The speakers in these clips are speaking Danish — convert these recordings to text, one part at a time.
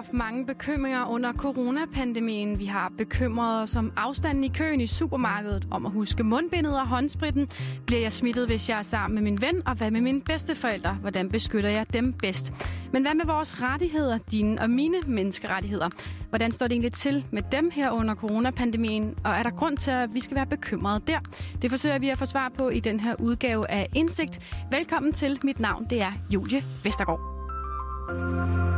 haft mange bekymringer under coronapandemien. Vi har bekymret os om afstanden i køen i supermarkedet, om at huske mundbindet og håndspritten. Bliver jeg smittet, hvis jeg er sammen med min ven? Og hvad med mine bedsteforældre? Hvordan beskytter jeg dem bedst? Men hvad med vores rettigheder, dine og mine menneskerettigheder? Hvordan står det egentlig til med dem her under coronapandemien? Og er der grund til, at vi skal være bekymrede der? Det forsøger vi at få svar på i den her udgave af Indsigt. Velkommen til. Mit navn det er Julie Vestergaard.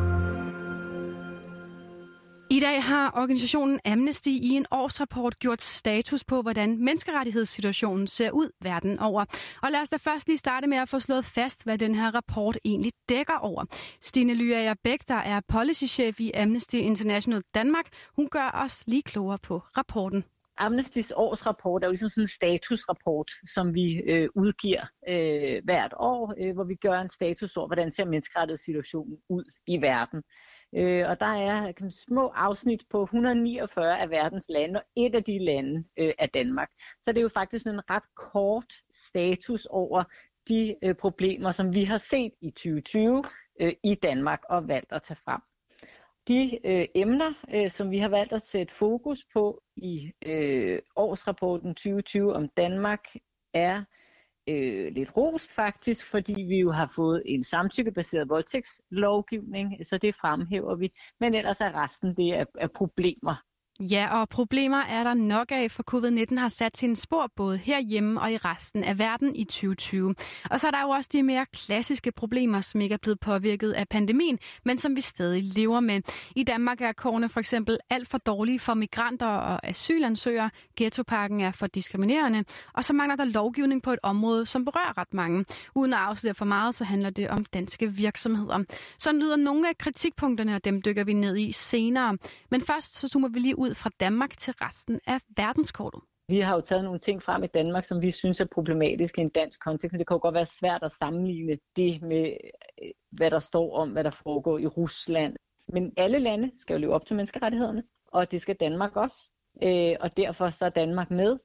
I dag har organisationen Amnesty i en årsrapport gjort status på, hvordan menneskerettighedssituationen ser ud verden over. Og lad os da først lige starte med at få slået fast, hvad den her rapport egentlig dækker over. Stine Lyager Bæk, der er policychef i Amnesty International Danmark, hun gør os lige klogere på rapporten. Amnestys årsrapport er jo ligesom sådan en statusrapport, som vi øh, udgiver øh, hvert år, øh, hvor vi gør en status over, hvordan ser menneskerettighedssituationen ud i verden. Øh, og der er kan, små afsnit på 149 af verdens lande, og et af de lande øh, er Danmark. Så det er jo faktisk en ret kort status over de øh, problemer, som vi har set i 2020 øh, i Danmark og valgt at tage frem. De øh, emner, øh, som vi har valgt at sætte fokus på i øh, årsrapporten 2020 om Danmark, er øh, lidt ros faktisk, fordi vi jo har fået en samtykkebaseret voldtægtslovgivning, så det fremhæver vi. Men ellers er resten det er, er problemer, Ja, og problemer er der nok af, for covid-19 har sat sin spor både herhjemme og i resten af verden i 2020. Og så er der jo også de mere klassiske problemer, som ikke er blevet påvirket af pandemien, men som vi stadig lever med. I Danmark er kårene for eksempel alt for dårlige for migranter og asylansøgere. Ghettoparken er for diskriminerende, og så mangler der lovgivning på et område, som berører ret mange. Uden at afsløre for meget, så handler det om danske virksomheder. Så lyder nogle af kritikpunkterne, og dem dykker vi ned i senere. Men først så zoomer vi lige ud fra Danmark til resten af verdenskortet. Vi har jo taget nogle ting frem i Danmark, som vi synes er problematiske i en dansk kontekst, men det kan jo godt være svært at sammenligne det med, øh, hvad der står om, hvad der foregår i Rusland. Men alle lande skal jo leve op til menneskerettighederne, og det skal Danmark også. Øh, og derfor så er Danmark med.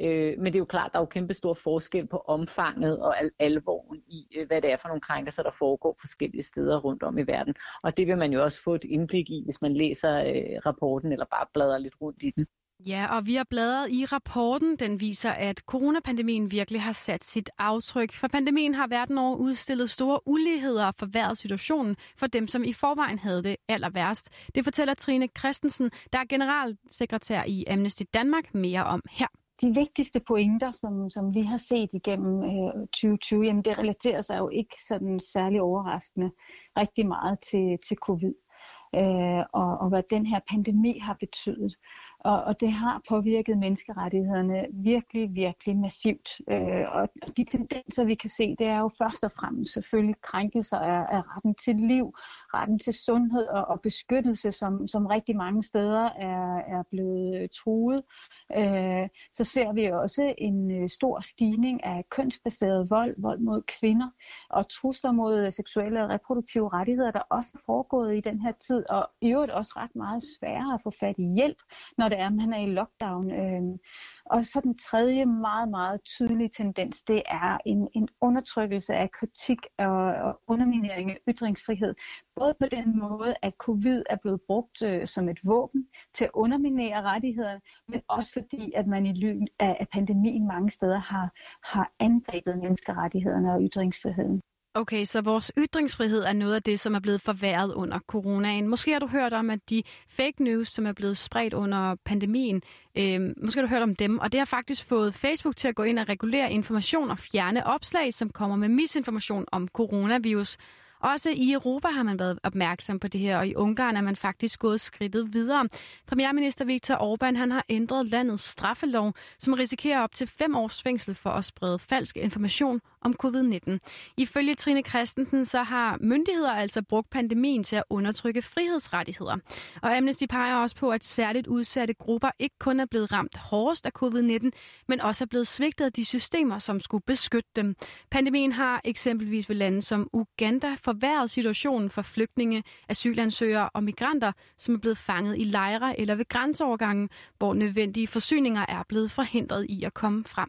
Øh, men det er jo klart, der er jo kæmpe stor forskel på omfanget og al- alvoren i, øh, hvad det er for nogle krænkelser, der foregår forskellige steder rundt om i verden. Og det vil man jo også få et indblik i, hvis man læser øh, rapporten eller bare bladrer lidt rundt i den. Ja, og vi har bladret i rapporten. Den viser, at coronapandemien virkelig har sat sit aftryk. For pandemien har verden over udstillet store uligheder og forværret situationen for dem, som i forvejen havde det aller værst. Det fortæller Trine Christensen, der er generalsekretær i Amnesty Danmark, mere om her de vigtigste pointer, som, som vi har set igennem øh, 2020, jamen det relaterer sig jo ikke sådan særlig overraskende rigtig meget til, til covid. Øh, og, og hvad den her pandemi har betydet. Og, og det har påvirket menneskerettighederne virkelig, virkelig massivt. Øh, og de tendenser, vi kan se, det er jo først og fremmest selvfølgelig krænkelser af, af retten til liv, retten til sundhed og, og beskyttelse, som, som rigtig mange steder er, er blevet øh, truet. Øh, så ser vi også en øh, stor stigning af kønsbaseret vold, vold mod kvinder og trusler mod seksuelle og reproduktive rettigheder, der også er foregået i den her tid, og i øvrigt også ret meget sværere at få fat i hjælp, når det er, at man er i lockdown. Øh, og så den tredje meget, meget tydelige tendens, det er en, en undertrykkelse af kritik og, og underminering af ytringsfrihed. Både på den måde, at covid er blevet brugt øh, som et våben til at underminere rettighederne, men også fordi, at man i lyn af, af pandemien mange steder har, har angrebet menneskerettighederne og ytringsfriheden. Okay, så vores ytringsfrihed er noget af det, som er blevet forværret under coronaen. Måske har du hørt om, at de fake news, som er blevet spredt under pandemien, øh, måske har du hørt om dem, og det har faktisk fået Facebook til at gå ind og regulere information og fjerne opslag, som kommer med misinformation om coronavirus. Også i Europa har man været opmærksom på det her, og i Ungarn er man faktisk gået skridtet videre. Premierminister Viktor Orbán han har ændret landets straffelov, som risikerer op til fem års fængsel for at sprede falsk information om covid-19. Ifølge Trine Christensen så har myndigheder altså brugt pandemien til at undertrykke frihedsrettigheder. Og Amnesty peger også på, at særligt udsatte grupper ikke kun er blevet ramt hårdest af covid-19, men også er blevet svigtet af de systemer, som skulle beskytte dem. Pandemien har eksempelvis ved lande som Uganda forværret situationen for flygtninge, asylansøgere og migranter, som er blevet fanget i lejre eller ved grænseovergangen, hvor nødvendige forsyninger er blevet forhindret i at komme frem.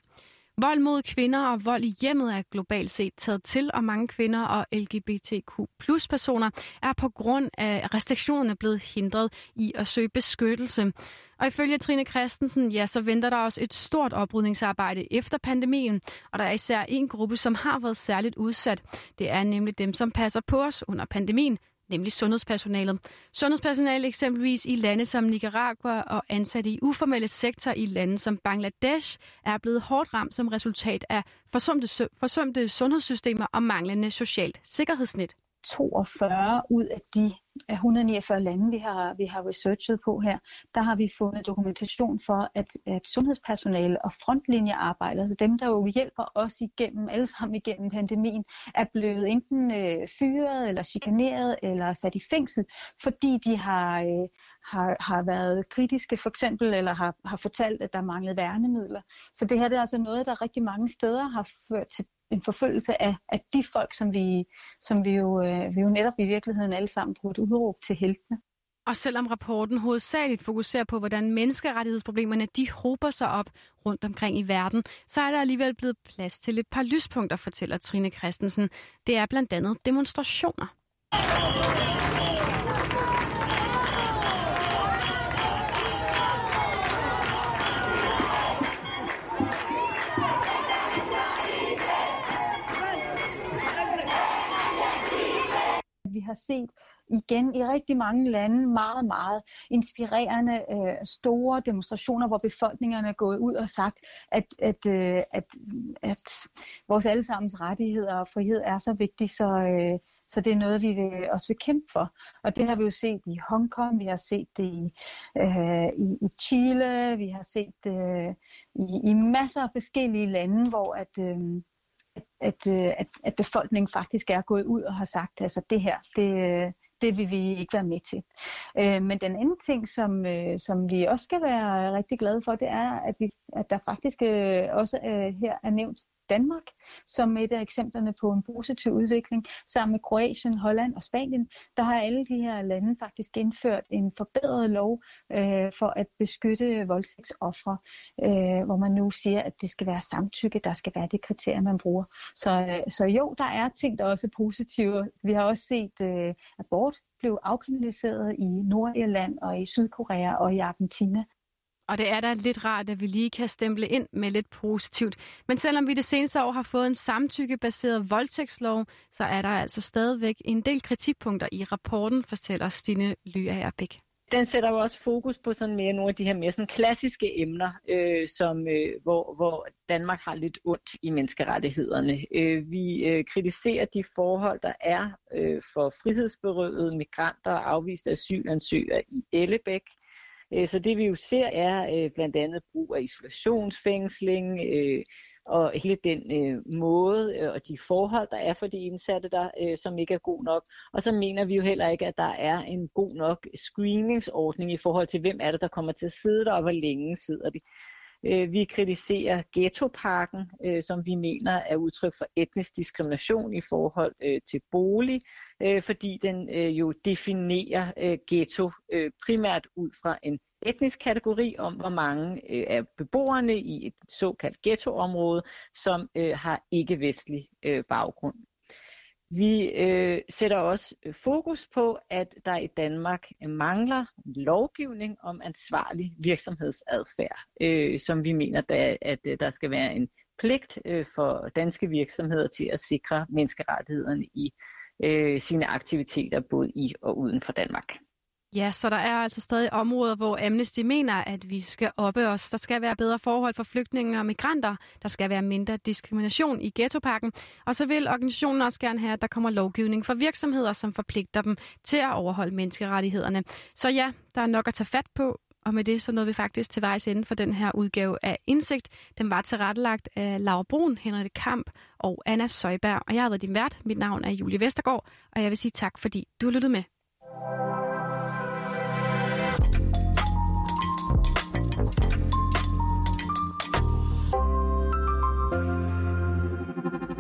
Vold mod kvinder og vold i hjemmet er globalt set taget til, og mange kvinder og LGBTQ plus personer er på grund af restriktionerne blevet hindret i at søge beskyttelse. Og ifølge Trine Christensen, ja, så venter der også et stort oprydningsarbejde efter pandemien, og der er især en gruppe, som har været særligt udsat. Det er nemlig dem, som passer på os under pandemien, nemlig sundhedspersonalet. Sundhedspersonale eksempelvis i lande som Nicaragua og ansatte i uformelle sektor i lande som Bangladesh er blevet hårdt ramt som resultat af forsømte, forsømte sundhedssystemer og manglende socialt sikkerhedsnet. 42 ud af de 149 lande, vi har, vi har researchet på her, der har vi fundet dokumentation for, at, at sundhedspersonale og frontlinjearbejdere, altså dem, der jo hjælper os igennem, alle sammen igennem pandemien, er blevet enten øh, fyret eller chikaneret eller sat i fængsel, fordi de har, øh, har, har været kritiske for eksempel, eller har, har fortalt, at der manglede værnemidler. Så det her det er altså noget, der rigtig mange steder har ført til en forfølgelse af, af de folk, som vi, som vi, jo, øh, vi jo netop i virkeligheden alle sammen bruger et udråb til heltene. Og selvom rapporten hovedsageligt fokuserer på, hvordan menneskerettighedsproblemerne de hober sig op rundt omkring i verden, så er der alligevel blevet plads til et par lyspunkter, fortæller Trine Christensen. Det er blandt andet demonstrationer. Set igen i rigtig mange lande meget, meget inspirerende øh, store demonstrationer, hvor befolkningerne er gået ud og sagt, at, at, øh, at, at vores allesammens rettigheder og frihed er så vigtig, så, øh, så det er noget, vi vil, også vil kæmpe for. Og det har vi jo set i Hongkong, vi har set det i, øh, i, i Chile, vi har set det øh, i, i masser af forskellige lande, hvor at, øh, at, øh, at, at befolkningen faktisk er gået ud og har sagt, altså det her, det, øh, det vil vi ikke være med til. Øh, men den anden ting, som, øh, som vi også skal være rigtig glade for, det er, at, vi, at der faktisk øh, også her er nævnt Danmark som et af eksemplerne på en positiv udvikling. Sammen med Kroatien, Holland og Spanien, der har alle de her lande faktisk indført en forbedret lov øh, for at beskytte voldtægtsoffre, øh, hvor man nu siger, at det skal være samtykke, der skal være det kriterie, man bruger. Så, øh, så jo, der er ting, der også er positive. Vi har også set øh, abort blev afkriminaliseret i Nordirland og i Sydkorea og i Argentina. Og det er da lidt rart, at vi lige kan stemple ind med lidt positivt. Men selvom vi det seneste år har fået en samtykkebaseret voldtægtslov, så er der altså stadigvæk en del kritikpunkter i rapporten, fortæller Stine Lyagerbæk Den sætter jo også fokus på sådan mere nogle af de her mere sådan klassiske emner, øh, som, øh, hvor, hvor Danmark har lidt ondt i menneskerettighederne. Øh, vi øh, kritiserer de forhold, der er øh, for frihedsberøvede migranter og afviste asylansøgere i Ellebæk. Øh, Øh, så det vi jo ser er øh, blandt andet brug af isolationsfængsling øh, og hele den måde og de forhold, der er for de indsatte der, som ikke er god nok. Og så mener vi jo heller ikke, at der er en god nok screeningsordning i forhold til, hvem er det, der kommer til at sidde der, og hvor længe sidder de. Øh, vi kritiserer ghettoparken, øh, som vi mener er udtryk for etnisk diskrimination i forhold øh, til bolig, øh, fordi den øh, jo definerer øh, ghetto primært ud fra en etnisk kategori om, hvor mange af beboerne i et såkaldt ghettoområde, som har ikke-vestlig baggrund. Vi øh, sætter også øh, fokus på, at der i Danmark øh, mangler lovgivning om ansvarlig virksomhedsadfærd, øh, som vi mener, der, at øh, der skal være en pligt øh, for danske virksomheder til at sikre menneskerettighederne i øh, sine aktiviteter både i og uden for Danmark. Ja, så der er altså stadig områder, hvor Amnesty mener, at vi skal oppe os. Der skal være bedre forhold for flygtninge og migranter. Der skal være mindre diskrimination i ghettopakken. Og så vil organisationen også gerne have, at der kommer lovgivning for virksomheder, som forpligter dem til at overholde menneskerettighederne. Så ja, der er nok at tage fat på. Og med det så nåede vi faktisk til vejs ende for den her udgave af Indsigt. Den var tilrettelagt af Laura Brun, Henrik Kamp og Anna Søjberg. Og jeg har været din vært. Mit navn er Julie Vestergaard, og jeg vil sige tak, fordi du lyttede med.